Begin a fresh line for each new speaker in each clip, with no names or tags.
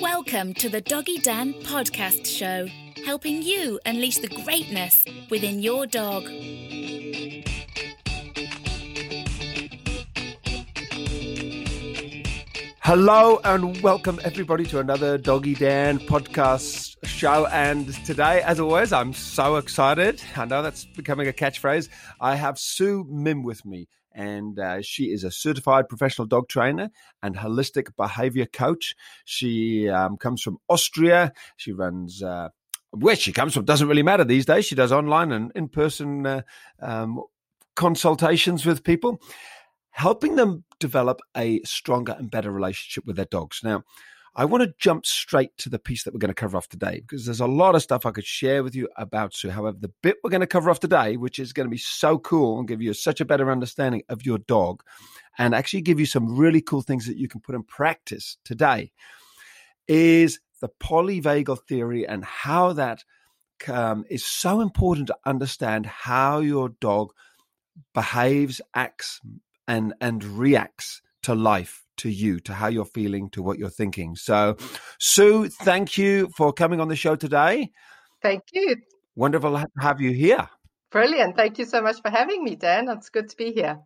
Welcome to the Doggy Dan podcast show, helping you unleash the greatness within your dog.
Hello and welcome everybody to another Doggy Dan podcast show. And today, as always, I'm so excited. I know that's becoming a catchphrase. I have Sue Mim with me, and uh, she is a certified professional dog trainer and holistic behavior coach. She um, comes from Austria. She runs. Uh, where she comes from doesn't really matter these days. She does online and in person uh, um, consultations with people helping them develop a stronger and better relationship with their dogs. Now, I want to jump straight to the piece that we're going to cover off today because there's a lot of stuff I could share with you about Sue. However, the bit we're going to cover off today, which is going to be so cool and give you such a better understanding of your dog and actually give you some really cool things that you can put in practice today, is the polyvagal theory and how that um, is so important to understand how your dog behaves, acts, and and reacts to life to you to how you're feeling to what you're thinking. So sue thank you for coming on the show today.
Thank you.
Wonderful to have you here.
Brilliant. Thank you so much for having me dan. It's good to be here.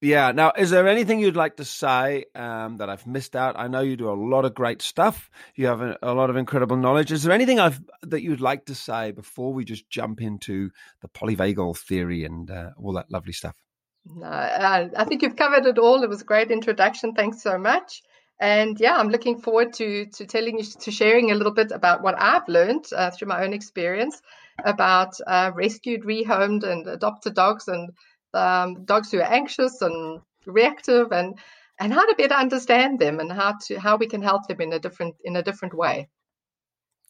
Yeah. Now is there anything you'd like to say um, that i've missed out? I know you do a lot of great stuff. You have a, a lot of incredible knowledge. Is there anything i've that you'd like to say before we just jump into the polyvagal theory and uh, all that lovely stuff
no, uh, I think you've covered it all. It was a great introduction. Thanks so much. And yeah, I'm looking forward to to telling you to sharing a little bit about what I've learned uh, through my own experience about uh, rescued, rehomed, and adopted dogs, and um, dogs who are anxious and reactive, and and how to better understand them, and how to how we can help them in a different in a different way.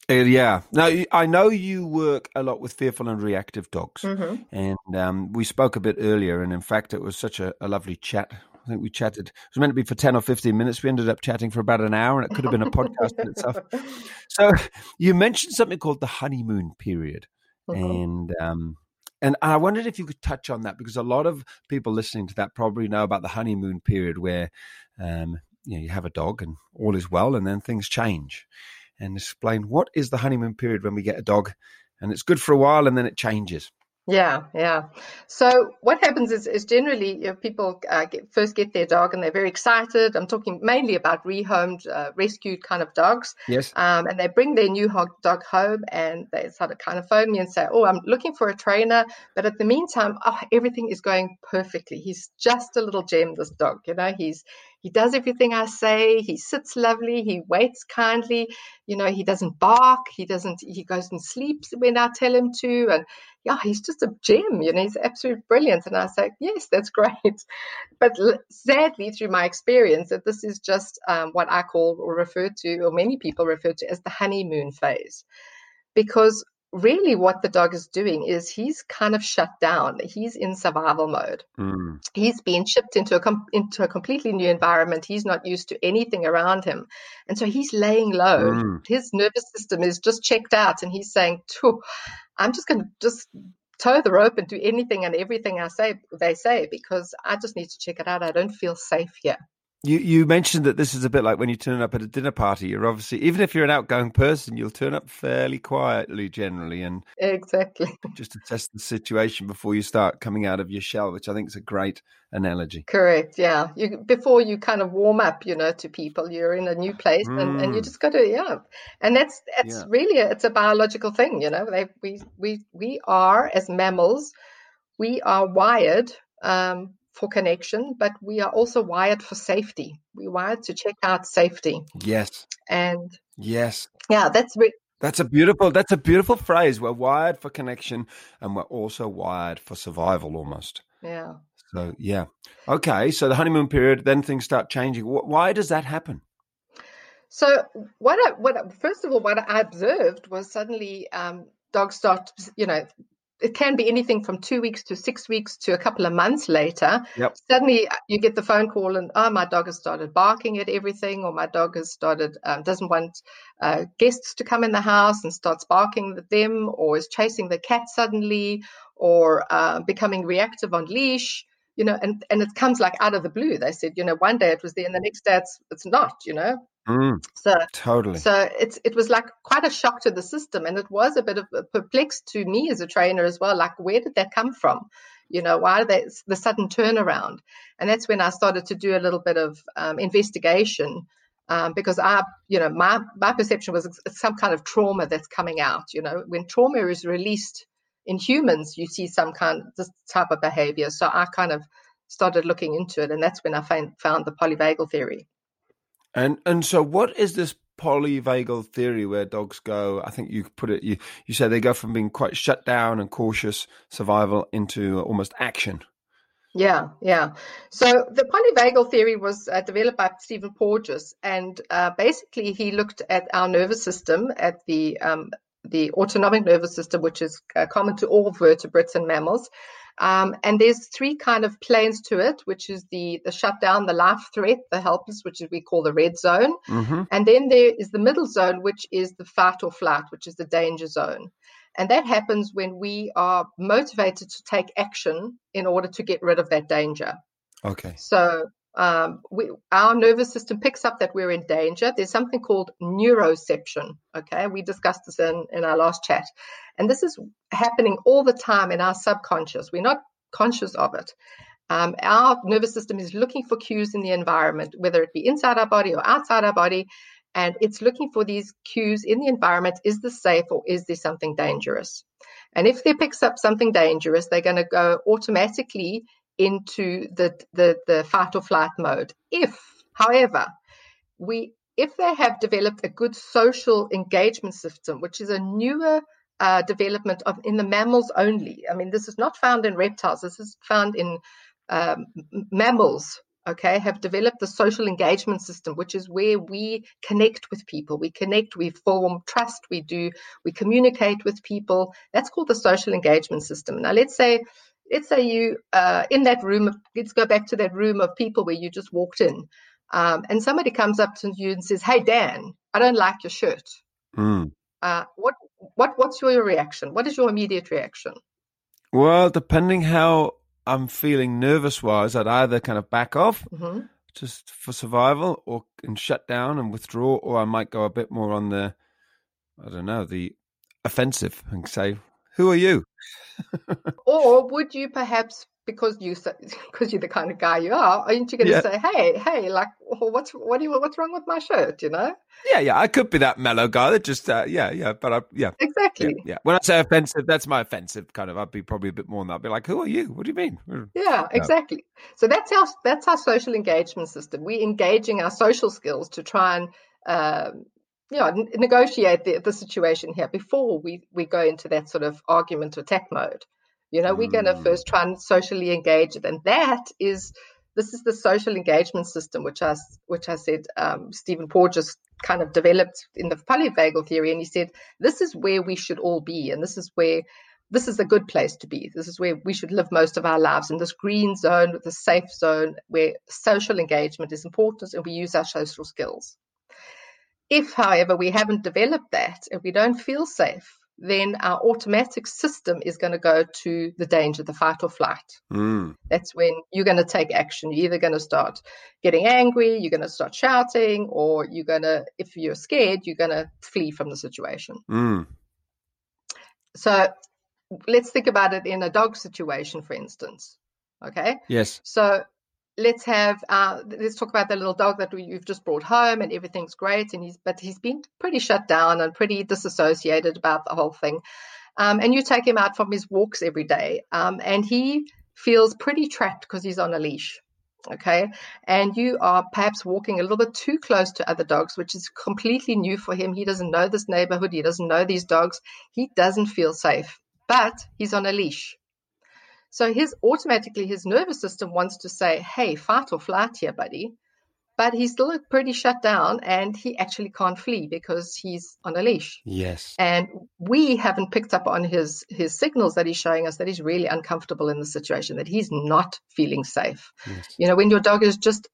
Uh, yeah. Now, I know you work a lot with fearful and reactive dogs. Mm-hmm. And um, we spoke a bit earlier. And in fact, it was such a, a, lovely chat. I think we chatted, it was meant to be for 10 or 15 minutes. We ended up chatting for about an hour, and it could have been a podcast in itself. So you mentioned something called the honeymoon period. Mm-hmm. And, um, and I wondered if you could touch on that because a lot of people listening to that probably know about the honeymoon period where um, you, know, you have a dog and all is well, and then things change and explain what is the honeymoon period when we get a dog and it's good for a while and then it changes
yeah, yeah. So what happens is, is generally you know, people uh, get, first get their dog and they're very excited. I'm talking mainly about rehomed, uh, rescued kind of dogs.
Yes.
Um, and they bring their new dog home and they sort of kind of phone me and say, "Oh, I'm looking for a trainer," but at the meantime, oh, everything is going perfectly. He's just a little gem. This dog, you know, he's he does everything I say. He sits lovely. He waits kindly. You know, he doesn't bark. He doesn't. He goes and sleeps when I tell him to. And yeah, he's just a gem. You know, he's absolutely brilliant. And I say, yes, that's great. But sadly, through my experience, that this is just um, what I call or refer to, or many people refer to as the honeymoon phase, because really what the dog is doing is he's kind of shut down. He's in survival mode. Mm. He's been shipped into a com- into a completely new environment. He's not used to anything around him, and so he's laying low. Mm. His nervous system is just checked out, and he's saying, "I'm just going to just." toe the rope and do anything and everything I say they say because I just need to check it out. I don't feel safe here.
You you mentioned that this is a bit like when you turn up at a dinner party. You're obviously even if you're an outgoing person, you'll turn up fairly quietly generally and
exactly
just to test the situation before you start coming out of your shell, which I think is a great analogy.
Correct. Yeah. You before you kind of warm up, you know, to people, you're in a new place mm. and, and you mm. just got to yeah. And that's that's yeah. really a, it's a biological thing, you know. They, we we we are as mammals, we are wired um, for connection, but we are also wired for safety. We're wired to check out safety.
Yes.
And
yes.
Yeah, that's re-
that's a beautiful that's a beautiful phrase. We're wired for connection and we're also wired for survival almost.
Yeah.
So yeah. Okay, so the honeymoon period then things start changing. Why does that happen?
So what I, what first of all what I observed was suddenly um, dogs start you know it can be anything from two weeks to six weeks to a couple of months later.
Yep.
Suddenly uh, you get the phone call and oh, my dog has started barking at everything, or my dog has started um, doesn't want uh, guests to come in the house and starts barking at them, or is chasing the cat suddenly, or uh, becoming reactive on leash. You know, and, and it comes like out of the blue. They said, you know, one day it was there and the next day it's it's not, you know.
Mm,
So
totally.
so it's it was like quite a shock to the system, and it was a bit of a perplex to me as a trainer as well. Like, where did that come from? You know, why that the sudden turnaround? And that's when I started to do a little bit of um, investigation um, because I, you know, my my perception was some kind of trauma that's coming out. You know, when trauma is released in humans, you see some kind of this type of behavior. So I kind of started looking into it, and that's when I found found the polyvagal theory.
And and so, what is this polyvagal theory where dogs go? I think you put it. You you say they go from being quite shut down and cautious survival into almost action.
Yeah, yeah. So the polyvagal theory was uh, developed by Stephen Porges, and uh, basically he looked at our nervous system, at the um, the autonomic nervous system, which is uh, common to all vertebrates and mammals. Um, and there's three kind of planes to it, which is the the shutdown, the life threat, the helpless, which is we call the red zone,
Mm-hmm.
and then there is the middle zone, which is the fight or flight, which is the danger zone. And that happens when we are motivated to take action in order to get rid of that danger.
Okay.
So um, we, our nervous system picks up that we're in danger. There's something called neuroception. Okay, we discussed this in, in our last chat. And this is happening all the time in our subconscious. We're not conscious of it. Um, our nervous system is looking for cues in the environment, whether it be inside our body or outside our body. And it's looking for these cues in the environment. Is this safe or is there something dangerous? And if they picks up something dangerous, they're going to go automatically into the, the, the fight or flight mode. If, however, we if they have developed a good social engagement system, which is a newer uh, development of in the mammals only. I mean, this is not found in reptiles. This is found in um, mammals. Okay, have developed the social engagement system, which is where we connect with people. We connect, we form trust, we do, we communicate with people. That's called the social engagement system. Now, let's say let's say you uh, in that room let's go back to that room of people where you just walked in um, and somebody comes up to you and says hey dan i don't like your shirt.
Mm.
uh, what what what's your reaction? What is your immediate reaction?
Well, depending how I'm feeling nervous wise, I'd either kind of back off
hmm
just for survival or and shut down and withdraw, or I might go a bit more on the, I don't know, the offensive and say, "Who are you?"
or would you perhaps because you because you're the kind of guy you are aren't you going to
Yeah.
say hey hey like what's what do you what's wrong with my shirt you know
Yeah, yeah, I could be that mellow guy that just, uh, yeah, yeah, but I, yeah, yeah,
exactly
yeah. When I say offensive, that's my offensive kind of. I'd be probably a bit more than that. I'd be like, "Who are you? What do you mean?"
Yeah, exactly. So that's our that's our social engagement system. We're engaging our social skills to try and um, you know negotiate the, the situation here before we we go into that sort of argument attack mode. You know, we're going to
Mm.
first try and socially engage it, and that is this is the social engagement system, which I which I said um, Stephen Porges kind of developed in the polyvagal theory, and he said this is where we should all be, and this is where this is a good place to be. This is where we should live most of our lives in this green zone, with the safe zone where social engagement is important and we use our social skills. If, however, we haven't developed that and we don't feel safe, then our automatic system is going to go to the danger, the fight or flight.
Mm.
That's when you're going to take action. You're either going to start getting angry, you're going to start shouting, or you're going to, if you're scared, you're going to flee from the situation.
Mm.
So let's think about it in a dog situation, for instance. Okay.
Yes.
So let's have uh, let's talk about the little dog that we, you've just brought home and everything's great and he's but he's been pretty shut down and pretty disassociated about the whole thing. Um, and you take him out from his walks every day um, and he feels pretty trapped because he's on a leash okay? And you are perhaps walking a little bit too close to other dogs which is completely new for him. He doesn't know this neighborhood. He doesn't know these dogs. He doesn't feel safe but he's on a leash so his automatically his nervous system wants to say, "Hey, fight or flight here, buddy," but he's still pretty shut down, and he actually can't flee because he's on a leash.
Yes.
And we haven't picked up on his his signals that he's showing us that he's really uncomfortable in the situation, that he's not feeling safe.
Yes.
You know, when your dog is just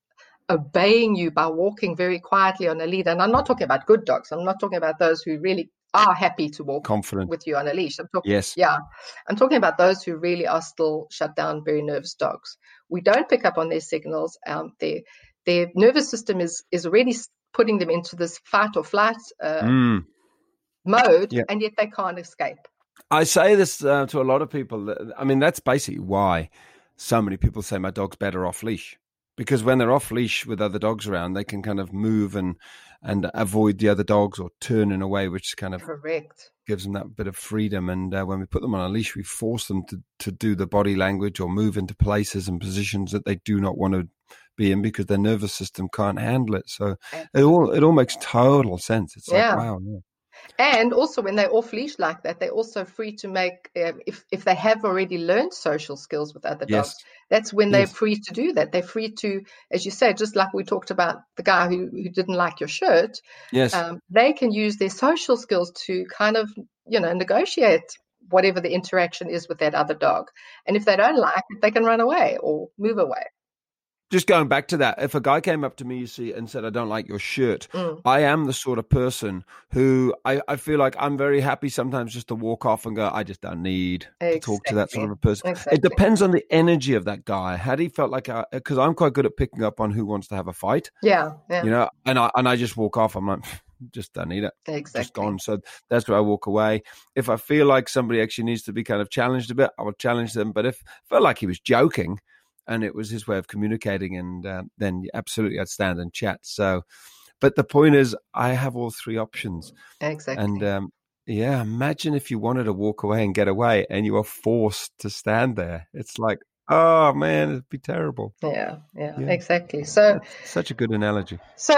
obeying you by walking very quietly on a lead, and I'm not talking about good dogs. I'm not talking about those who really are happy to walk
Confident.
with you on a leash. I'm talking
Yes.
yeah, I'm talking about those who really are still shut down, very nervous dogs. We don't pick up on their signals. Um, their their nervous system is is already putting them into this fight or flight uh,
Mm.
mode,
Yeah.
and yet they can't escape.
I say this uh, to a lot of people. I mean, that's basically why so many people say my dog's better off leash. Because when they're off leash with other dogs around, they can kind of move and and avoid the other dogs or turn in a way which kind of
Correct.
gives them that bit of freedom. And uh, when we put them on a leash, we force them to, to do the body language or move into places and positions that they do not want to be in because their nervous system can't handle it. So it all it all makes total sense. It's
Yeah.
like wow, yeah.
And also, when they're off leash like that, they're also free to make, um, if, if they have already learned social skills with other
Yes.
dogs, that's when they're free to do that. They're free to, as you say, just like we talked about the guy who, who didn't like your shirt,
yes,
um, they can use their social skills to kind of, you know, negotiate whatever the interaction is with that other dog. And if they don't like it, they can run away or move away.
Just going back to that, if a guy came up to me, you see, and said, "I don't like your shirt,"
Mm.
I am the sort of person who I, I feel like I'm very happy sometimes just to walk off and go, "I just don't need to talk to that sort of a person."
Exactly.
It depends on the energy of that guy. Had he felt like, because I'm quite good at picking up on who wants to have a fight,
Yeah, yeah,
you know, and I and I just walk off. I'm like, just don't need it.
exactly.
Just gone. So that's where I walk away. If I feel like somebody actually needs to be kind of challenged a bit, I will challenge them. But if I felt like he was joking and it was his way of communicating, and uh, then absolutely I'd stand and chat. So, but the point is, I have all three options.
Exactly.
And um, yeah, imagine if you wanted to walk away and get away and you were forced to stand there. It's like, oh man, it'd be terrible.
yeah, yeah,
Yeah.
exactly. So,
Such a good analogy.
So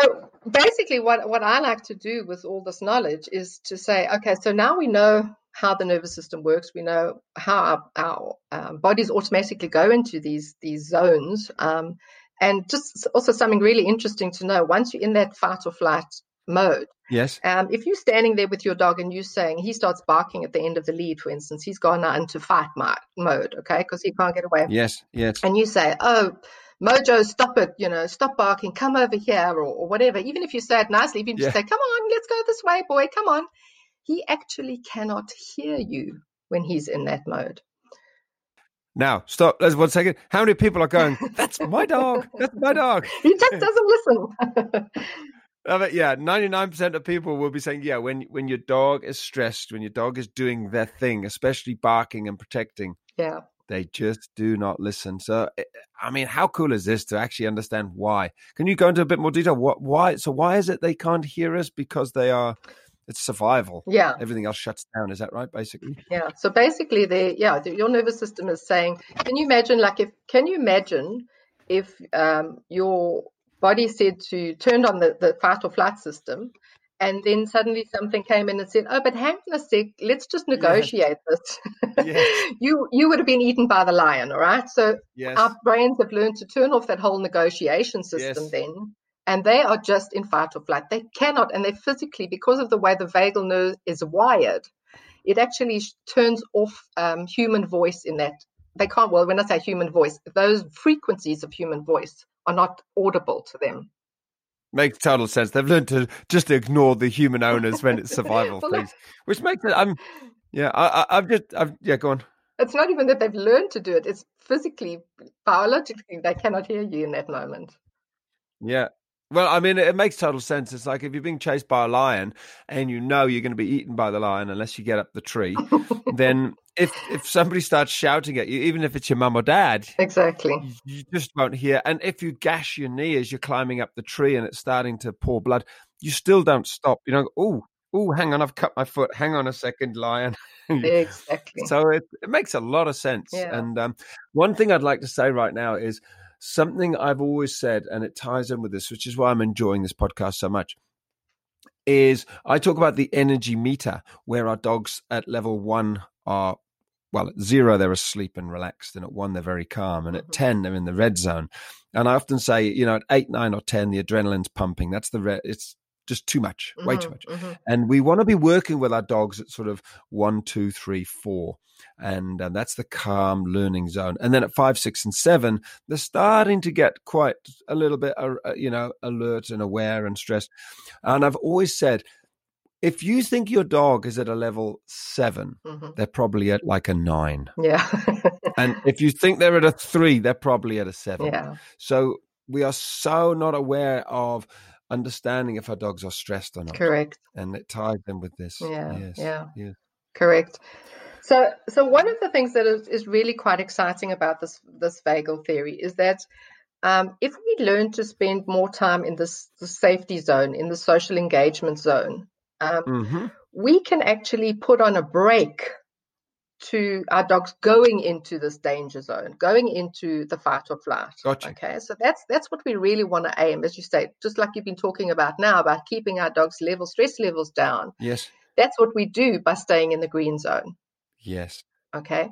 basically, what, what I like to do with all this knowledge is to say, okay, so now we know how the nervous system works. We know how our, our um, bodies automatically go into these these zones, um, and just also something really interesting to know. Once you're in that fight or flight mode,
Yes.
um, if you're standing there with your dog and you're saying he starts barking at the end of the lead, for instance, he's gone now into fight mo- mode, okay, because he can't get away
Yes. Yes.
and you say, "Oh, Mojo, stop it! You know, stop barking. Come over here, or, or whatever." Even if you say it nicely, if you just
Yeah.
say, "Come on, let's go this way, boy. Come on," he actually cannot hear you when he's in that mode.
Now, stop. There's one second. How many people are going, that's my dog. That's my dog.
He just doesn't listen.
Yeah, 99% of people will be saying, yeah, when, when your dog is stressed, when your dog is doing their thing, especially barking and protecting,
yeah,
they just do not listen. So, eh, I mean, how cool is this to actually understand why? Can you go into a bit more detail? What, why? So, why is it they can't hear us? Because they are, it's survival.
yeah,
Everything else shuts down. Is that right, basically?
yeah. So basically, the yeah, the, your nervous system is saying, "Can you imagine? Like, if can you imagine if um, your body said to turned on the, the fight or flight system and then suddenly something came in and said oh but hang on a sec let's just negotiate this
Yes.
you you would have been eaten by the lion all right so
Yes.
our brains have learned to turn off that whole negotiation system
Yes.
then and they are just in fight or flight they cannot and they physically because of the way the vagal nerve is wired it actually turns off um, human voice in that they can't well when i say human voice those frequencies of human voice are not audible to them
Makes total sense. They've learned to just ignore the human owners when it's survival
Well,
things, which makes it. I'm, yeah, I, I, I've just, I've, yeah, go on.
it's not even that they've learned to do it it's physically biologically they cannot hear you in that moment
Yeah. Well, I mean, it, makes total sense. It's like if you're being chased by a lion and you know you're going to be eaten by the lion unless you get up the tree, then if if somebody starts shouting at you, even if it's your mum or dad,
exactly
you, you just won't hear. And if you gash your knee as you're climbing up the tree and it's starting to pour blood, you still don't stop. You know, oh, oh, hang on, I've cut my foot. Hang on a second, lion.
exactly
So it, it makes a lot of sense.
Yeah.
And um, one thing I'd like to say right now is something I've always said, and it ties in with this, which is why I'm enjoying this podcast so much. Is I talk about the energy meter where our dogs at level one are, well, at zero, they're asleep and relaxed. And at one, they're very calm. And at
Mhm.
10, they're in the red zone. And I often say, you know, at eight, nine, or 10, the adrenaline's pumping. That's the red, it's just too much, way too
Mhm,
much.
mhm.
And we want to be working with our dogs at sort of one, two, three, four. And uh, that's the calm learning zone. And then at five, six, and seven, they're starting to get quite a little bit, uh, uh, you know, alert and aware and stressed. And I've always said, if you think your dog is at a level seven,
Mhm.
they're probably at like a nine.
Yeah.
And if you think they're at a three, they're probably at a seven.
yeah.
So we are so not aware of understanding if our dogs are stressed or not.
Correct.
And it ties in with this.
Yeah.
Yes.
Yeah.
yes.
Correct. So, so one of the things that is, is really quite exciting about this this vagal theory is that um, if we learn to spend more time in this the safety zone, in the social engagement zone, um,
hmm
we can actually put on a brake to our dogs going into this danger zone, going into the fight or flight.
Gotcha.
Okay, so that's that's what we really want to aim, as you say, just like you've been talking about now about keeping our dogs' level stress levels down.
Yes.
That's what we do by staying in the green zone.
Yes.
Okay,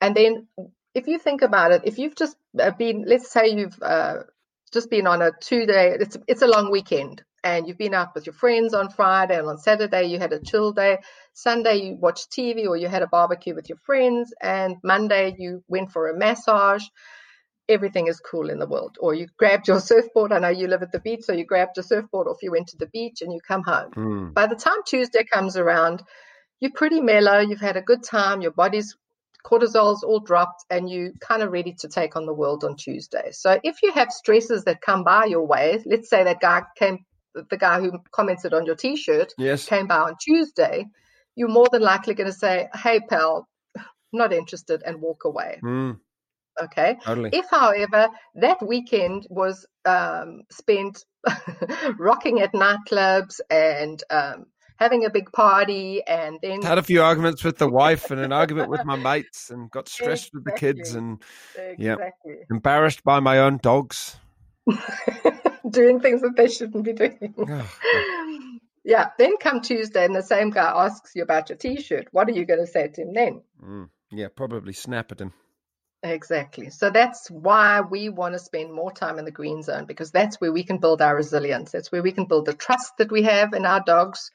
and then if you think about it, if you've just uh, been, let's say you've uh, just been on a two day, it's it's a long weekend, and you've been out with your friends on Friday, and on Saturday you had a chill day. Sunday you watched TV or you had a barbecue with your friends, and Monday you went for a massage. Everything is cool in the world. Or you grabbed your surfboard. I know you live at the beach, so you grabbed your surfboard, or if you went to the beach and you come home.
Mm.
By the time Tuesday comes around, you're pretty mellow, you've had a good time, your body's cortisol's all dropped, and you're kind of ready to take on the world on Tuesday. So if you have stresses that come by your way, let's say that guy came, the guy who commented on your T-shirt
Yes.
came by on Tuesday, you're more than likely going to say, "Hey, pal, not interested," and walk away.
Mm.
Okay.
Totally.
If, however, that weekend was um, spent rocking at nightclubs and um, having a big party, and then
Had a few arguments with the wife and an argument with my mates and got stressed with the kids
Exactly.
and yeah. embarrassed by my own dogs.
doing things that they shouldn't be doing.
Oh,
yeah. Then come Tuesday, and the same guy asks you about your T-shirt. What are you going to say to him then?
mm. Yeah, probably snap at him.
Exactly. So that's why we want to spend more time in the green zone because that's where we can build our resilience. That's where we can build the trust that we have in our dogs.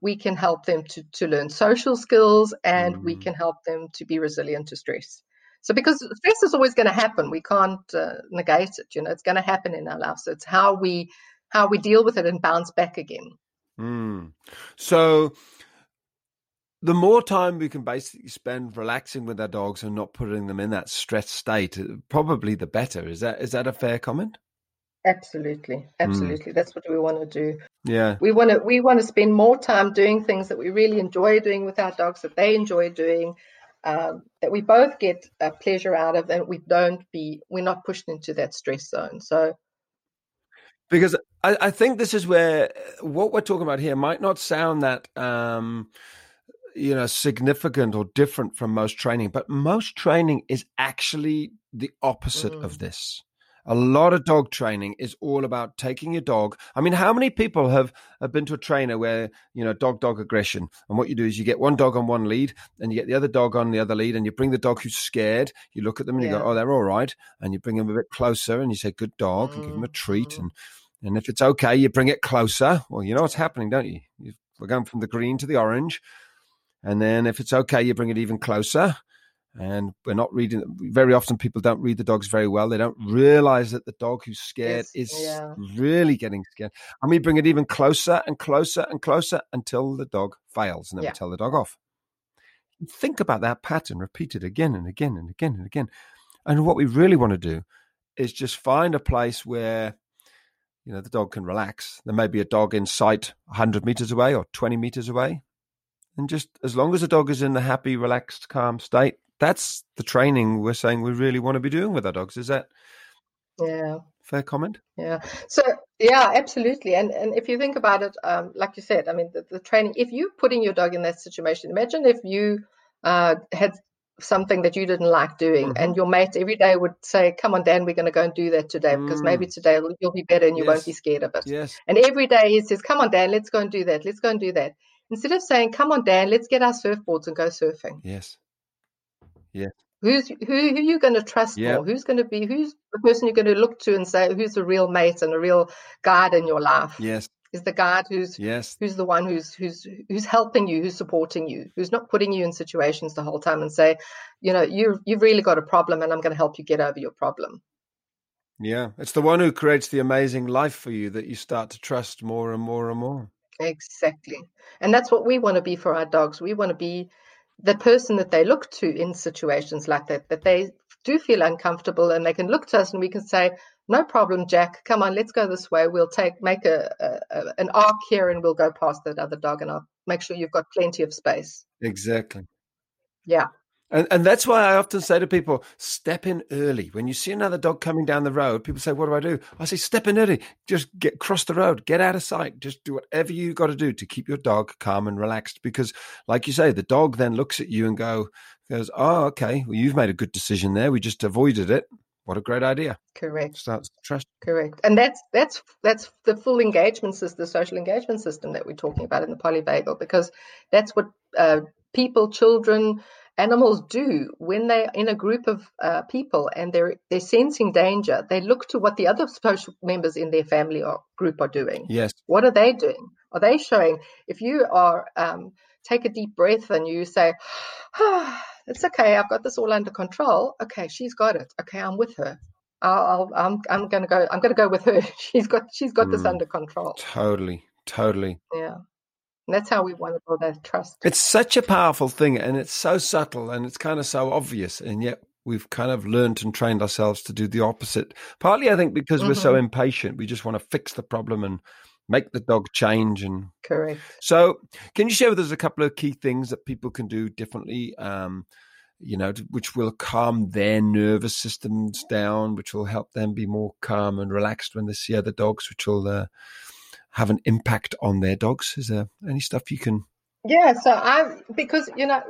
We can help them to, to learn social skills and we
Mm.
can help them to be resilient to stress. So, because stress is always going to happen, we can't uh, negate it. You know, it's going to happen in our lives. So, it's how we how we deal with it and bounce back again.
Mm. So the more time we can basically spend relaxing with our dogs and not putting them in that stressed state, uh, probably the better. Is that is that a fair comment?
Absolutely, absolutely. That's what we want to do.
Yeah.
we want to we want to spend more time doing things that we really enjoy doing with our dogs that they enjoy doing um, that we both get a pleasure out of and we don't be we're not pushed into that stress zone so
because I, I think this is where uh, what we're talking about here might not sound that um, you know significant or different from most training, but most training is actually the opposite
Mm.
of this. A lot of dog training is all about taking your dog. I mean, how many people have, have been to a trainer where, you know, dog dog aggression? And what you do is you get one dog on one lead and you get the other dog on the other lead and you bring the dog who's scared. You look at them and you go, oh, they're all right. And you bring them a bit closer and you say, good dog, and give them a treat.
Mhm.
And and if it's okay, you bring it closer. Well, you know what's happening, don't you? you we're going from the green to the orange. And then if it's okay, you bring it even closer. And we're not reading, very often people don't read the dogs very well. They don't realize that the dog who's scared
Yes,
is
yeah.
really getting scared. And we bring it even closer and closer and closer until the dog fails. And then
Yeah.
we tell the dog off. Think about that pattern repeated again and again and again and again. And what we really want to do is just find a place where you know the dog can relax there may be a dog in sight 100 meters away or 20 meters away and just as long as the dog is in the happy relaxed calm state that's the training we're saying we really want to be doing with our dogs is that
yeah
fair comment
yeah so yeah absolutely and and if you think about it um, like you said i mean the, the training if you putting your dog in that situation imagine if you uh, had something that you didn't like doing
Mhm.
and your mate every day would say come on dan we're going to go and do that today because maybe today you'll be better and you won't be scared of it
yes
And every day he says, Come on, Dan, let's go and do that. Let's go and do that. Instead of saying, Come on, Dan, let's get our surfboards and go surfing.
yes
Who's who who are you going to trust
Yeah.
more? Who's going to be who's the person you're going to look to and say who's the real mate and a real guide in your life?
yes
Is the guide who's
yes
who's the one who's who's who's helping you, who's supporting you, who's not putting you in situations the whole time and say, you know, you you've really got a problem and I'm going to help you get over your problem.
yeah it's the one who creates the amazing life for you that you start to trust more and more and more
Exactly. And that's what we want to be for our dogs. We want to be the person that they look to in situations like that, that they do feel uncomfortable and they can look to us and we can say, no problem, Jack. Come on, let's go this way. We'll take make a, a, a, an arc here, and we'll go past that other dog, and I'll make sure you've got plenty of space.
Exactly.
Yeah.
And, and that's why I often say to people, step in early. When you see another dog coming down the road, people say, What do I do? I say, Step in early. Just get cross the road, get out of sight. Just do whatever you got to do to keep your dog calm and relaxed. Because, like you say, the dog then looks at you and go, goes, Oh, okay. Well, you've made a good decision there. We just avoided it. What a great idea.
Correct.
Starts trust.
Correct. And that's that's that's the full engagement system, the social engagement system that we're talking about in the polyvagal, because that's what uh, people, children, animals do when they're in a group of uh, people and they're they're sensing danger. They look to what the other social members in their family or group are doing.
Yes.
What are they doing? Are they showing? If you are um, take a deep breath and you say, ah, "It's okay, I've got this all under control." Okay, she's got it. Okay, I'm with her. I'll, i am I'm, I'm going to go. I'm going to go with her. She's got, she's got mm, this under control.
Totally, totally.
Yeah. And that's how we want to build that trust.
It's such a powerful thing and it's so subtle and it's kind of so obvious. And yet we've kind of learned and trained ourselves to do the opposite. Partly, I think, because mm-hmm. we're so mm-hmm. impatient. We just want to fix the problem and make the dog change. And
correct.
So, can you share with us a couple of key things that people can do differently? Um, you know, which will calm their nervous systems down, which will help them be more calm and relaxed when they see other dogs, which will uh, have an impact on their dogs? Is there any stuff you can?
Yeah, so I because you know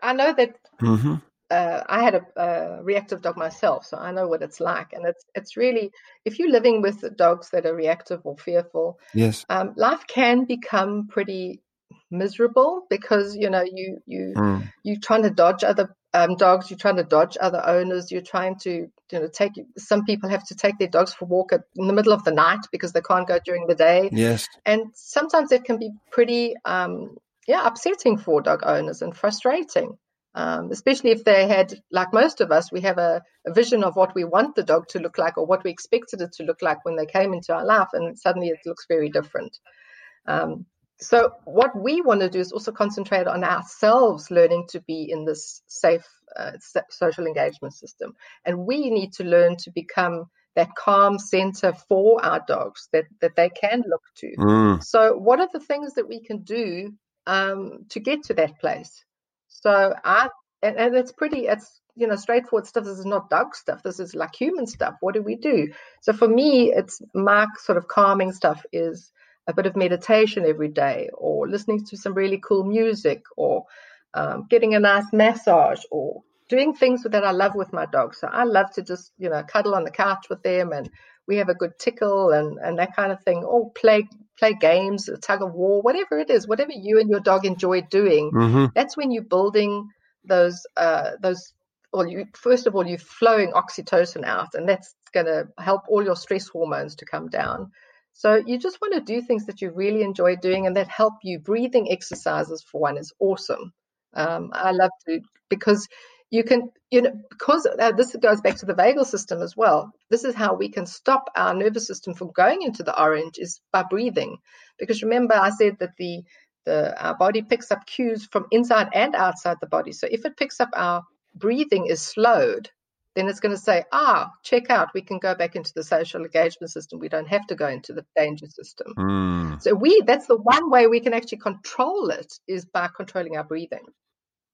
I know that mm-hmm. uh, I had a, a, reactive dog myself, so I know what it's like, and it's it's really if you're living with dogs that are reactive or fearful,
yes,
um, life can become pretty miserable because you know you you mm. you're trying to dodge other um, dogs you're trying to dodge other owners you're trying to you know take some people have to take their dogs for a walk at, in the middle of the night because they can't go during the day.
Yes.
And sometimes it can be pretty um, yeah upsetting for dog owners and frustrating um, especially if they had like most of us we have a, a, vision of what we want the dog to look like or what we expected it to look like when they came into our life and suddenly it looks very different. Um, so what we want to do is also concentrate on ourselves learning to be in this safe uh, social engagement system. And we need to learn to become that calm center for our dogs that that they can look to. Mm. so what are the things that we can do um, to get to that place? So i and, and it's pretty it's you know straightforward stuff. This is not dog stuff. This is like human stuff. What do we do? So for me it's my sort of calming stuff is a bit of meditation every day, or listening to some really cool music, or um, getting a nice massage, or doing things that I love with my dog. So I love to just, you know, cuddle on the couch with them and we have a good tickle and, and that kind of thing. Or play play games, tug of war, whatever it is, whatever you and your dog enjoy doing. Mm-hmm. That's when you're building those uh, those well, you first of all you're flowing oxytocin out, and that's going to help all your stress hormones to come down. So you just want to do things that you really enjoy doing and that help you. Breathing exercises, for one, is awesome. Um, I love to because you can, you know, because uh, this goes back to the vagal system as well. This is how we can stop our nervous system from going into the orange is by breathing. Because remember, I said that the the our body picks up cues from inside and outside the body. So if it picks up our breathing is slowed, then it's going to say, ah, check out, we can go back into the social engagement system. We don't have to go into the danger system. Mm. So we that's the one way we can actually control it is by controlling our breathing.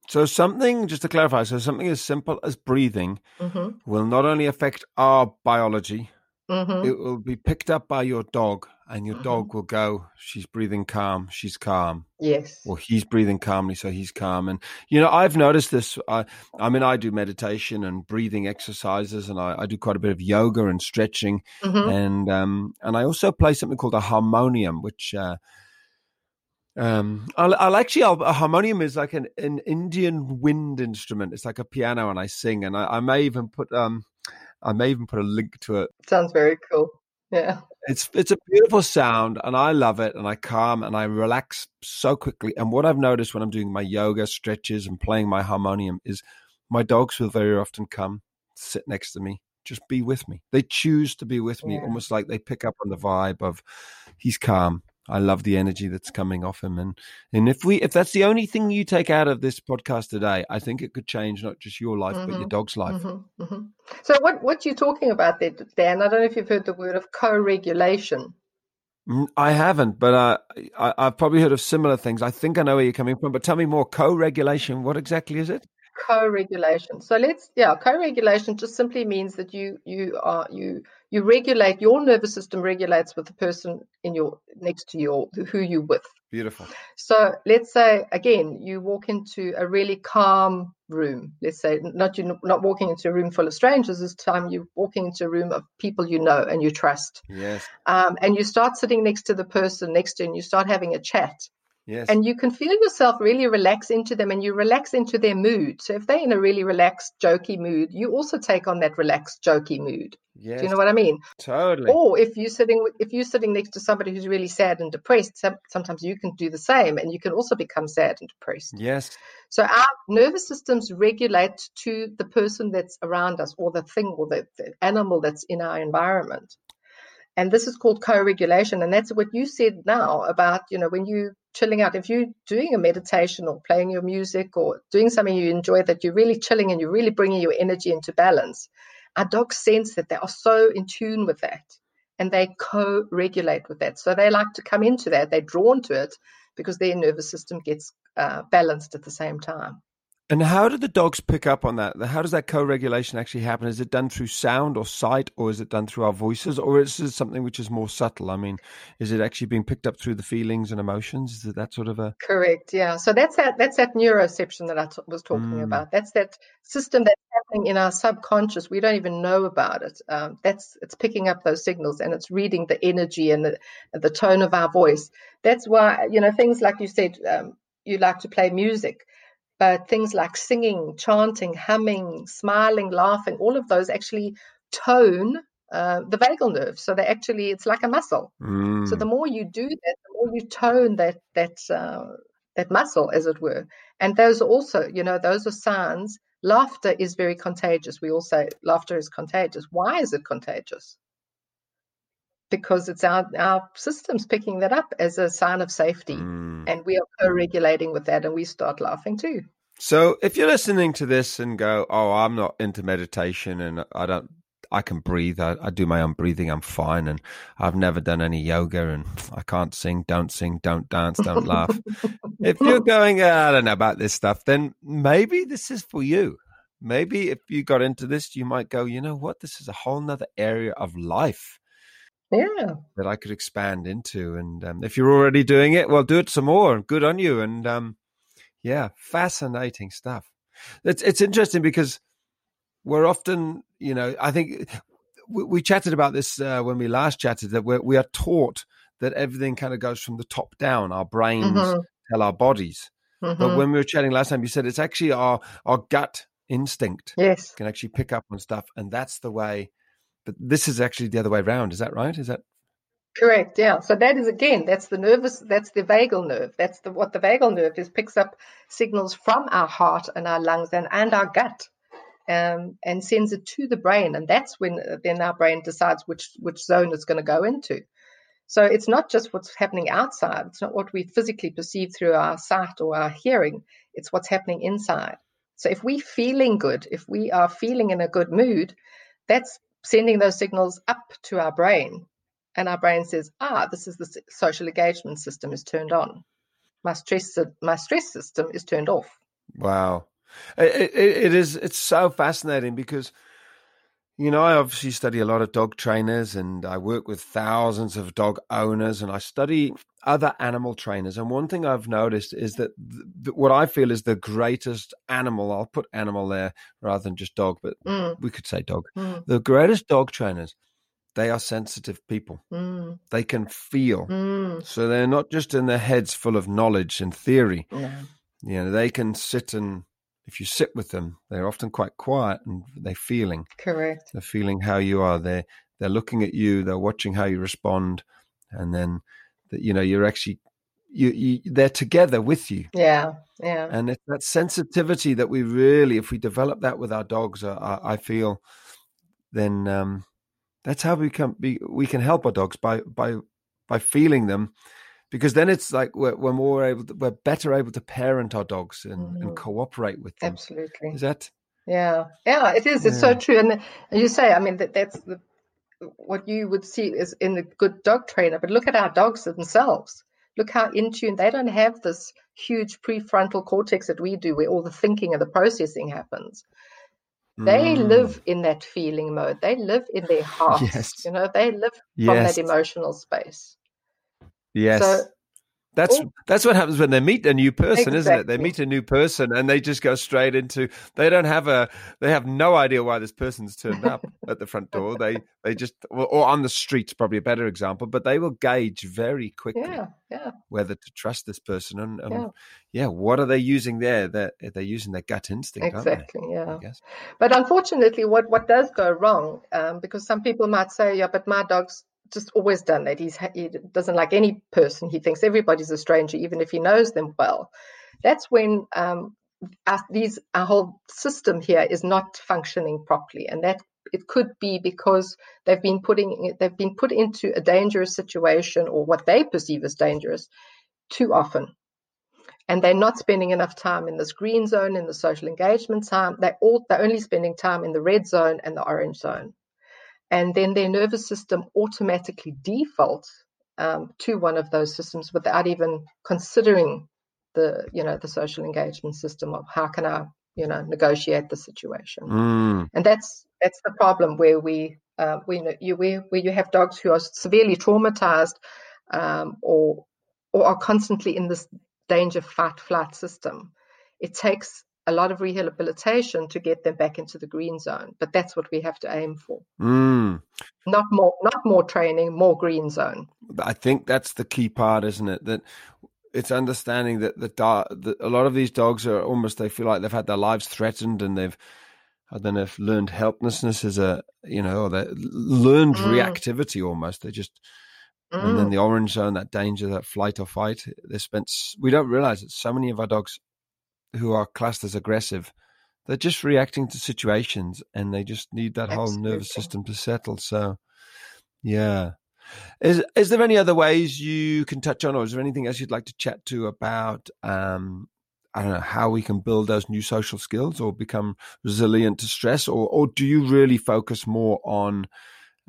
So something, just to clarify, so something as simple as breathing mm-hmm. will not only affect our biology, mm-hmm. it will be picked up by your dog and your mm-hmm. dog will go, she's breathing calm, she's calm.
Yes.
Or he's breathing calmly, so he's calm. And, you know, I've noticed this. I, I mean, I do meditation and breathing exercises, and I, I do quite a bit of yoga and stretching. Mm-hmm. And, um, and I also play something called a harmonium, which, uh, um, I'll, I'll actually, I'll, a harmonium is like an, an Indian wind instrument. It's like a piano, and I sing, and I, I may even put, um, I may even put a link to it.
Sounds very cool. Yeah.
It's it's a beautiful sound and I love it and I calm and I relax so quickly. And what I've noticed when I'm doing my yoga stretches and playing my harmonium is my dogs will very often come sit next to me, just be with me. They choose to be with me, yeah. almost like they pick up on the vibe of he's calm. I love the energy that's coming off him. And and if we if that's the only thing you take out of this podcast today, I think it could change not just your life mm-hmm. but your mm-hmm. dog's life. Mm-hmm.
Mm-hmm. So what what you're talking about there, Dan? I don't know if you've heard the word of co-regulation.
Mm, I haven't, but uh, I, I've probably heard of similar things. I think I know where you're coming from, but tell me more. Co-regulation, what exactly is it?
co-regulation so let's yeah co-regulation just simply means that you you are you you regulate your nervous system regulates with the person in your next to you or who you with.
Beautiful.
So let's say again you walk into a really calm room. Let's say not you not walking into a room full of strangers this time you're walking into a room of people you know and you trust.
Yes.
Um, and you start sitting next to the person next to you and you start having a chat
Yes.
And you can feel yourself really relax into them and you relax into their mood. So if they're in a really relaxed, jokey mood, you also take on that relaxed, jokey mood. Yes. Do you know what I mean?
Totally.
Or if you're sitting if you're sitting next to somebody who's really sad and depressed, sometimes you can do the same and you can also become sad and depressed.
Yes.
So our nervous systems regulate to the person that's around us or the thing or the, the animal that's in our environment. And this is called co-regulation. And that's what you said now about, you know, when you chilling out. If you're doing a meditation or playing your music or doing something you enjoy that you're really chilling and you're really bringing your energy into balance, our dogs sense that they are so in tune with that and they co regulate with that. So they like to come into that, they're drawn to it because their nervous system gets uh, balanced at the same time.
And how do the dogs pick up on that? How does that co-regulation actually happen? Is it done through sound or sight, or is it done through our voices, or is it something which is more subtle? I mean, is it actually being picked up through the feelings and emotions? Is it that sort of a
correct? Yeah. So that's that. That's that neuroception that I t- was talking mm. about. That's that system that's happening in our subconscious. We don't even know about it. Um, that's it's picking up those signals and it's reading the energy and the the tone of our voice. That's why you know things like you said. Um, you like to play music things like singing, chanting, humming, smiling, laughing, all of those actually tone uh, the vagal nerve. So they actually, it's like a muscle. Mm. So the more you do that, the more you tone that that uh, that muscle, as it were. And those are also, you know, those are signs. Laughter is very contagious. We all say laughter is contagious. Why is it contagious? Because it's our, our systems picking that up as a sign of safety. Mm. And we are co regulating with that, and we start laughing too.
So if you're listening to this and go, "Oh, I'm not into meditation and I don't I can breathe. I, I, do my own breathing. I'm fine. And I've never done any yoga and I can't sing, don't sing, don't dance, don't laugh. if you're going, I don't know about this stuff, then maybe this is for you. Maybe if you got into this, you might go, you know what? This is a whole nother area of life.
Yeah.
That I could expand into. And um, if you're already doing it, well, do it some more. Good on you. And um, yeah, fascinating stuff. It's it's interesting because we're often, you know, I think we, we chatted about this uh, when we last chatted that we're, we are taught that everything kind of goes from the top down. Our brains mm-hmm. tell our bodies. Mm-hmm. But when we were chatting last time, you said it's actually our our gut instinct.
Yes,
can actually pick up on stuff, and that's the way. But this is actually the other way around. Is that right? Is that
Correct. Yeah. So that is again, that's the nervous, that's the vagal nerve. That's the what the vagal nerve is picks up signals from our heart and our lungs and, and our gut, um, and sends it to the brain, and that's when uh, then our brain decides which which zone it's going to go into. So it's not just what's happening outside. It's not what we physically perceive through our sight or our hearing. It's what's happening inside. So if we're feeling good, if we are feeling in a good mood, that's sending those signals up to our brain and our brain says, ah, this is the social engagement system is turned on. My stress, my stress system is turned off.
Wow, it, it, it is. It's so fascinating because, you know, I obviously study a lot of dog trainers and I work with thousands of dog owners and I study other animal trainers. And one thing I've noticed is that th- what I feel is the greatest animal. I'll put animal there rather than just dog, but mm. we could say dog. Mm. The greatest dog trainers they are sensitive people. Mm. They can feel. Mm. So they're not just in their heads full of knowledge and theory. Yeah. You know, they can sit and if you sit with them, they're often quite quiet and they're feeling.
Correct.
They're feeling how you are. They're they're looking at you, they're watching how you respond, and then that you know, you're actually you, you they're together with you.
Yeah. Yeah.
And it's that sensitivity that we really, if we develop that with our dogs, uh, I, I feel, then um, that's how we can be, we can help our dogs by by by feeling them because then it's like we're, we're more able to, we're better able to parent our dogs and, mm. and mm-hmm. cooperate with them
absolutely
is that
yeah yeah it is it's yeah. so true and, and you say i mean that that's the what you would see is in the good dog trainer but look at our dogs themselves look how in tune they don't have this huge prefrontal cortex that we do where all the thinking and the processing happens they mm. live in that feeling mode they live in their hearts yes. you know they live yes. from that emotional space
yes so that's oh. that's what happens when they meet a new person, exactly. isn't it? They meet a new person and they just go straight into. They don't have a. They have no idea why this person's turned up at the front door. They they just or on the streets probably a better example, but they will gauge very quickly.
Yeah, yeah.
Whether to trust this person and, and yeah. yeah. what are they using there? They're they're using their gut instinct.
Exactly. Yeah. But unfortunately, what what does go wrong? Um, because some people might say, yeah, but my dog's just always done that. He's, he doesn't like any person. He thinks everybody's a stranger, even if he knows them well. That's when um, our, these our whole system here is not functioning properly, and that it could be because they've been putting they've been put into a dangerous situation or what they perceive as dangerous too often and they're not spending enough time in this green zone in the social engagement time they're all they're only spending time in the red zone and the orange zone and then their nervous system automatically defaults um, to one of those systems without even considering the you know the social engagement system of how can I you know negotiate the situation mm. and that's that's the problem where we uh, we you where, where you have dogs who are severely traumatized um, or or are constantly in this danger fight flight system it takes a lot of rehabilitation to get them back into the green zone. But that's what we have to aim for.
Mm.
Not more, not more training, more green zone.
I think that's the key part, isn't it? That it's understanding that the, that a lot of these dogs are almost they feel like they've had their lives threatened and they've I don't know if learned helplessness is a you know or they learned mm. reactivity almost. They just mm. and then mm. the orange zone, that danger, that flight or fight. They spent. We don't realize that so many of our dogs who are classed as aggressive, they're just reacting to situations and they just need that Absolutely. whole nervous system to settle. So, yeah. Is is there any other ways you can touch on, or is there anything else you'd like to chat to about? Um, I don't know how we can build those new social skills or become resilient to stress, or or do you really focus more on?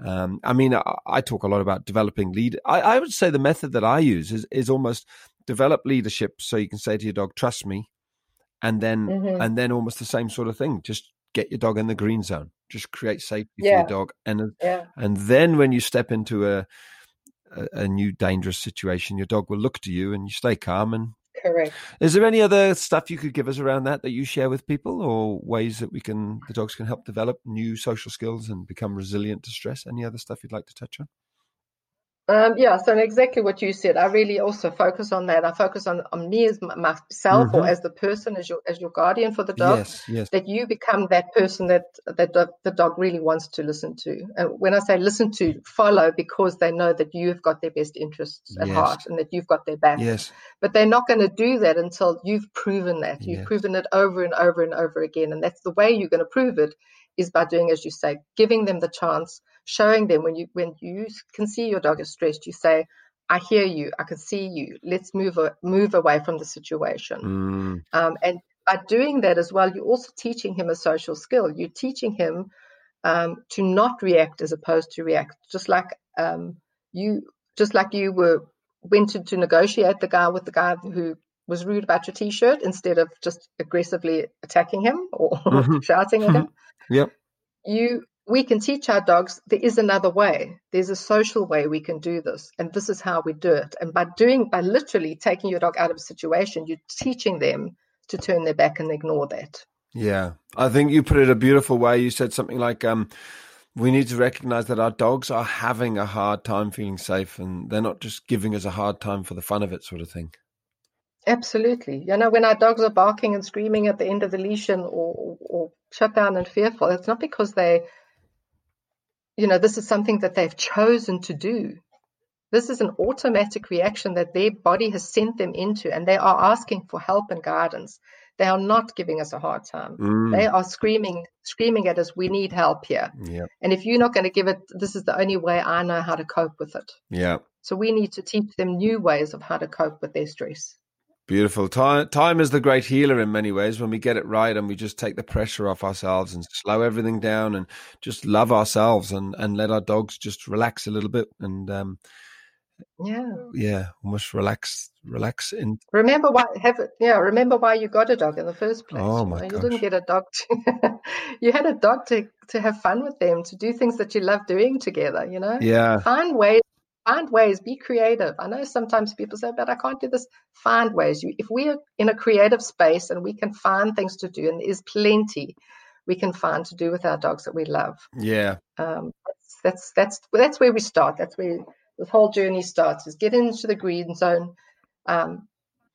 Um, I mean, I, I, talk a lot about developing lead. I, I would say the method that I use is is almost develop leadership, so you can say to your dog, "Trust me," and then mm-hmm. and then almost the same sort of thing. Just get your dog in the green zone. Just create safety yeah. for your dog, and
yeah.
and then when you step into a, a, a new dangerous situation, your dog will look to you, and you stay calm. And
correct.
Is there any other stuff you could give us around that that you share with people, or ways that we can the dogs can help develop new social skills and become resilient to stress? Any other stuff you'd like to touch on?
Um, yeah, so exactly what you said. I really also focus on that. I focus on, on me as myself mm-hmm. or as the person, as your as your guardian for the dog.
Yes, yes.
That you become that person that that the, the dog really wants to listen to. And when I say listen to, follow because they know that you've got their best interests at yes. heart and that you've got their back.
Yes.
But they're not going to do that until you've proven that. You've yes. proven it over and over and over again. And that's the way you're going to prove it is by doing as you say, giving them the chance showing them when you when you can see your dog is stressed, you say, "I hear you. I can see you. Let's move move away from the situation."
Mm.
Um, and by doing that as well, you're also teaching him a social skill. You're teaching him um, to not react as opposed to react. Just like um, you, just like you were went to, to negotiate the guy with the guy who was rude about your t-shirt instead of just aggressively attacking him or mm-hmm. shouting at him.
Yep.
You we can teach our dogs there is another way. There's a social way we can do this, and this is how we do it. And by doing, by literally taking your dog out of a situation, you're teaching them to turn their back and ignore that.
Yeah, I think you put it a beautiful way. You said something like, um, "We need to recognize that our dogs are having a hard time feeling safe, and they're not just giving us a hard time for the fun of it, sort of thing."
Absolutely. You know, when our dogs are barking and screaming at the end of the leash and, or, or shut down and fearful, it's not because they you know, this is something that they've chosen to do. This is an automatic reaction that their body has sent them into, and they are asking for help and guidance. They are not giving us a hard time.
Mm.
They are screaming, screaming at us, we need help here.
Yeah.
And if you're not going to give it, this is the only way I know how to cope with it.
Yeah.
So we need to teach them new ways of how to cope with their stress.
Beautiful. Time, time is the great healer in many ways when we get it right and we just take the pressure off ourselves and slow everything down and just love ourselves and, and let our dogs just relax a little bit and um,
yeah,
yeah, almost relax, relax. In
remember why have it? Yeah, remember why you got a dog in the first place.
Oh
you
my
know? You didn't get a dog. To, you had a dog to to have fun with them, to do things that you love doing together. You know,
yeah,
find ways find ways be creative. I know sometimes people say but i can't do this. Find ways. You, if we're in a creative space and we can find things to do and there's plenty we can find to do with our dogs that we love
yeah.
um, that's, that's that's that's where we start. That's where the whole journey starts is get into the green zone um,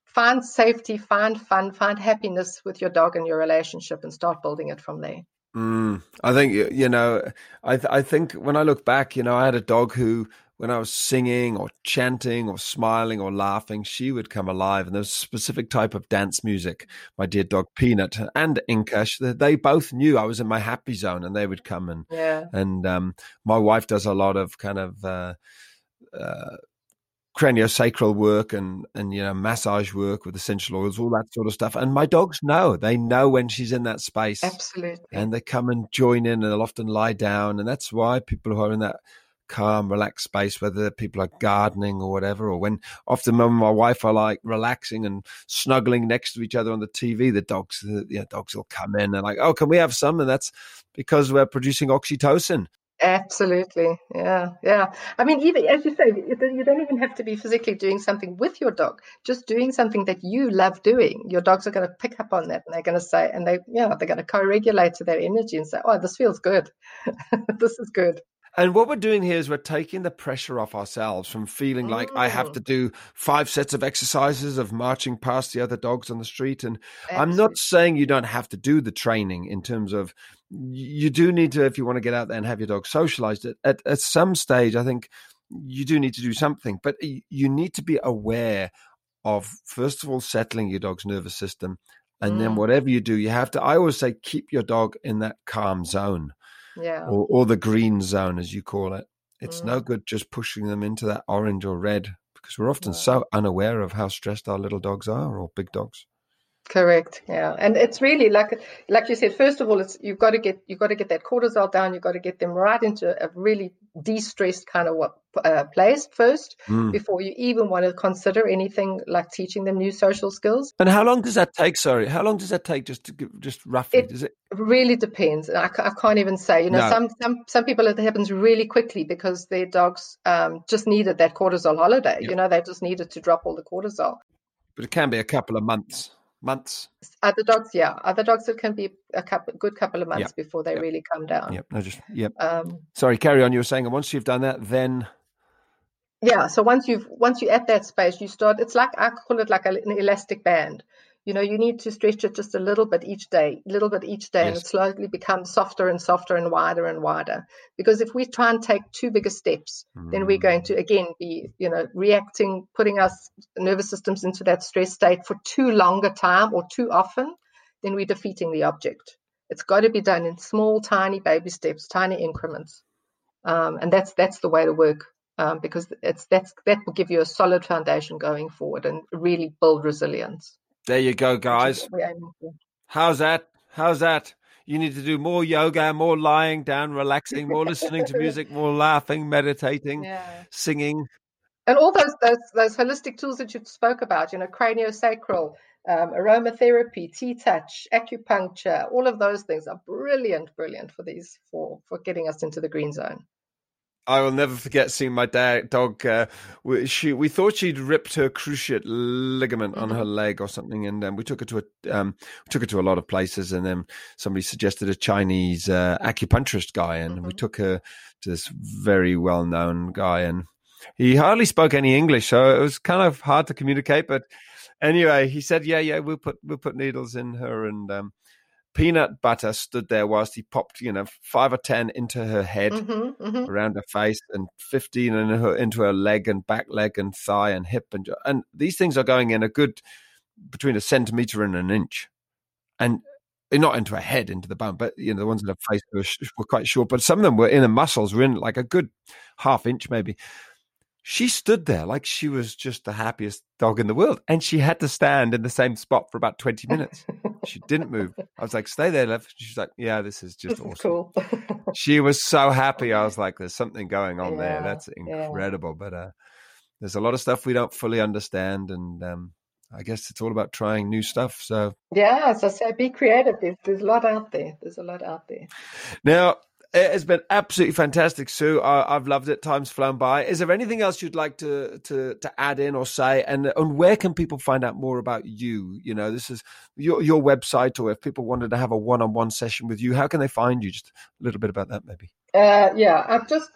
find safety find fun find happiness with your dog and your relationship and start building it from there.
Mm, I think you know. I th- I think when I look back, you know, I had a dog who, when I was singing or chanting or smiling or laughing, she would come alive. And there's a specific type of dance music. My dear dog Peanut and Inca, sh- they both knew I was in my happy zone, and they would come and
yeah
and um, my wife does a lot of kind of uh, uh, craniosacral work and and you know massage work with essential oils, all that sort of stuff. And my dogs know; they know when she's in that space,
absolutely
and they come and join in, and they'll often lie down. And that's why people who are in that calm, relaxed space, whether people are gardening or whatever, or when often when my wife are like relaxing and snuggling next to each other on the TV, the dogs, the you know, dogs will come in and like, oh, can we have some? And that's because we're producing oxytocin.
Absolutely. Yeah. Yeah. I mean, even as you say, you don't you don't even have to be physically doing something with your dog, just doing something that you love doing. Your dogs are going to pick up on that and they're going to say, and they, yeah, they're going to co regulate to their energy and say, oh, this feels good. this is good.
And what we're doing here is we're taking the pressure off ourselves from feeling like I have
Mm.
to do five sets of exercises of marching past the other dogs on the street. And I'm not saying you don't have to do the training in terms of you do need to, if you want to get out there and have your dog socialized at, at, at some stage, I think you do need to do something, but you need to be aware of, first of all, settling your dog's nervous system. And then
Mm.
whatever you do, you have to, I always say, keep your dog in that calm zone
Yeah.
or, or the green zone, as you call it. It's
Mm.
no good just pushing them into that orange or red because we're often
No.
so unaware of how stressed our little dogs are or big dogs.
Correct. Yeah, and it's really like like you said. First of all, it's you've got to get you've got to get that cortisol down. You've got to get them right into a really de-stressed kind of what uh, place first
Mm.
before you even want to consider anything like teaching them new social skills.
And how long does that take? Sorry, how long does that take? Just to give, just roughly,
It-
does it?
It really depends. I, I can't even say. You know,
No.
some some some people it happens really quickly because their dogs um, just needed that cortisol holiday.
Yeah.
You know, they just needed to drop all the cortisol.
But it can be a couple of months. Months.
Other dogs, yeah, other dogs it can be a couple, good couple of months before they really come down.
Yep. No, just yep.
Um,
Sorry, carry on. You were saying, and once you've done that, then
yeah so once you've once you're at that space you start it's like i call it like an elastic band you know you need to stretch it just a little bit each day a little bit each day and it slowly becomes softer and softer and wider and wider. Because if we try and take too big a steps then we're going to again be you know reacting putting our nervous systems into that stress state for too long a time or too often then we're defeating the object. It's got to be done in small tiny baby steps tiny increments. Um, and that's that's the way to work um, because it's that's that will give you a solid foundation going forward and really build resilience.
There you go, guys.
what we're aiming for.
How's that? How's that? You need to do more yoga, more lying down, relaxing, more listening to music, more laughing, meditating,
Yeah.
singing.
And all those those those holistic tools that you spoke about, you know, craniosacral, um, aromatherapy, T-touch, acupuncture, all of those things are brilliant, brilliant for these for for getting us into the green zone.
I will never forget seeing my dad, dog. Uh, we, she, we thought she'd ripped her cruciate ligament on her leg or something, and um, we took her to a um, we took her to a lot of places, and then somebody suggested a Chinese uh, acupuncturist guy, and we
Mhm.
took her to this very well known guy, and he hardly spoke any English, so it was kind of hard to communicate. But anyway, he said, "Yeah, yeah, we'll put we'll put needles in her," and um, peanut butter stood there whilst he popped, you know, five or ten into her head
hmm hmm
around her face and 15 in her, into her leg and back leg and thigh and hip and and these things are going in a good between a centimeter and an inch and not into her head into the bone but you know the ones in her face were, were quite short but some of them were in the muscles were in like a good half inch maybe she stood there like she was just the happiest dog in the world. And she had to stand in the same spot for about 20 minutes. she didn't move. I was like, stay there, Lev. She's like, yeah, this is just
This is
awesome.
cool.
she was so happy. I was like, there's something going on there.
Yeah,
That's
yeah.
incredible. But uh, there's a lot of stuff we don't fully understand. And um, I guess it's all about trying new stuff. So
yeah, as I say, be creative. There's, there's a lot out there. There's a lot out there.
now, it has been absolutely fantastic, Sue. I, I've loved it. Time's flown by. Is there anything else you'd like to to to add in or say? And and where can people find out more about you? You know, this is your your website, or if people wanted to have a one on one session with you, how can they find you? Just a little bit about that, maybe.
Uh, yeah, I've just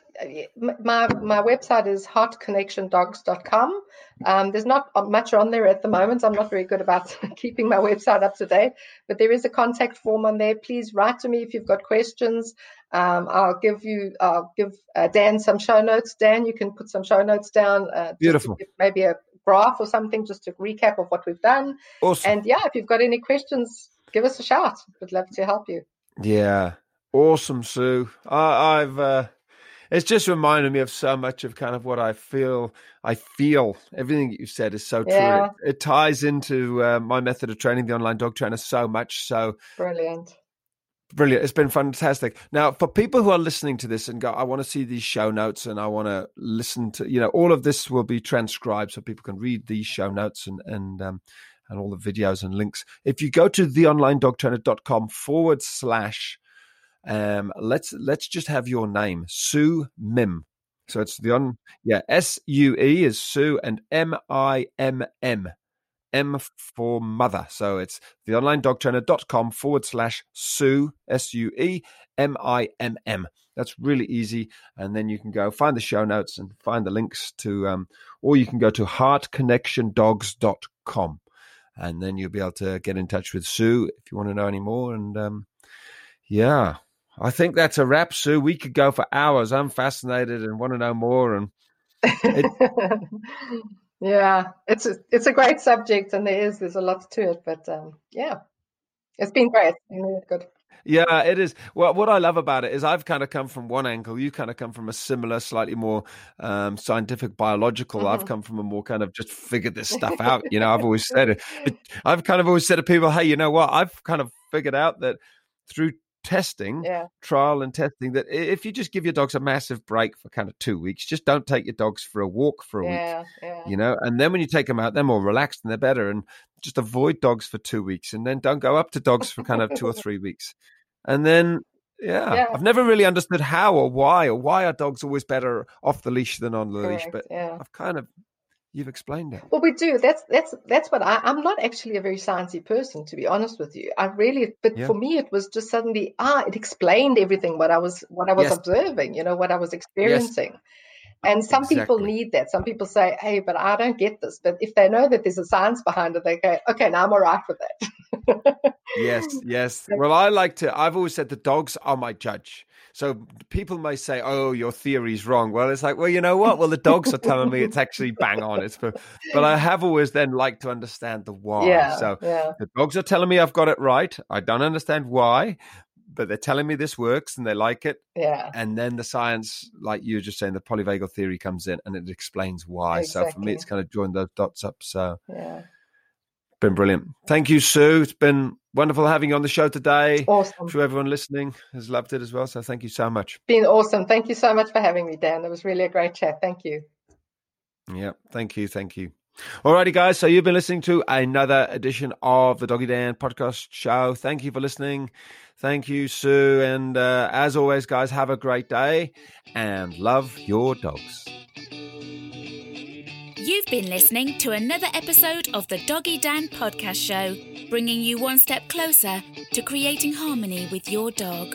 my my website is heartconnectiondogs.com. Um, there's not much on there at the moment. I'm not very good about keeping my website up to date, but there is a contact form on there. Please write to me if you've got questions. Um, I'll give you, I'll give uh, Dan some show notes. Dan, you can put some show notes down. Uh,
Beautiful.
maybe a graph or something, just to recap of what we've done.
Awesome.
And yeah, if you've got any questions, give us a shout. We'd love to help you.
Yeah, awesome, Sue. I, I've uh, it's just reminded me of so much of kind of what I feel. I feel everything that you said is so true.
Yeah.
It, it ties into uh, my method of training, the online dog trainer, so much. So
Brilliant.
Brilliant! It's been fantastic. Now, for people who are listening to this and go, I want to see these show notes and I want to listen to, you know, all of this will be transcribed so people can read these show notes and and um, and all the videos and links. If you go to theonlinedogtrainer.com forward slash, um, let's let's just have your name, Sue Mimm. So it's the on, yeah, S U E is Sue and M I M M. M for mother. So it's theonlinedogtrainer.com forward slash Sue, S U E M I M M. That's really easy. And then you can go find the show notes and find the links to, um, or you can go to heartconnectiondogs.com and then you'll be able to get in touch with Sue if you want to know any more. And um, yeah, I think that's a wrap, Sue. We could go for hours. I'm fascinated and want to know more. And
yeah, it's a, it's a great subject, and there is there's a lot to it. But um, yeah, it's been great. It's been really good.
Yeah, it is. Well, what I love about it is I've kind of come from one angle. You kind of come from a similar, slightly more um, scientific, biological. I've
Mhm.
come from a more kind of just figured this stuff out. You know, I've always said it. it. I've kind of always said to people, hey, you know what? I've kind of figured out that through testing,
Yeah,
trial and testing, that if you just give your dogs a massive break for kind of two weeks, just don't take your dogs for a walk for a week
yeah, yeah.
you know and then when you take them out they're more relaxed and they're better and just avoid dogs for two weeks and then don't go up to dogs for kind of two or three weeks and then yeah,
Yeah.
i've never really understood how or why or why are dogs always better off the leash than on the leash but
yeah.
i've kind of you've explained it
Well, we do. That's that's that's what I, I'm not actually a very sciencey person, to be honest with you. I really, but
Yeah.
for me, it was just suddenly ah, it explained everything what I was what I was
Yes.
observing. You know, what I was experiencing. And some people need that. Some people say, "Hey, but I don't get this." But if they know that there's a science behind it, they go, "Okay, now I'm all right with that."
yes yes well i like to i've always said the dogs are my judge so people may say oh your theory's wrong. Well it's like well you know what? Well the dogs are telling me it's actually bang on. It's for, but i have always then liked to understand the why.
Yeah,
so
yeah,
the dogs are telling me i've got it right. I don't understand why but they're telling me this works and they like it.
Yeah.
and then the science like you were just saying the polyvagal theory comes in and it explains why. So for me it's kind of joined those dots up. So
Yeah,
been brilliant. Thank you, Sue. It's been wonderful having you on the show today.
awesome.
I'm sure everyone listening has loved it as well. So thank you so much.
Been awesome. Thank you so much for having me, Dan. It was really a great chat. Thank you.
Yeah, thank you, thank you. Alrighty, guys. So you've been listening to another edition of the Doggy Dan podcast show. Thank you for listening. Thank you, Sue. And uh, as always, guys, have a great day and love your dogs.
You've been listening to another episode of the Doggy Dan podcast show, bringing you one step closer to creating harmony with your dog.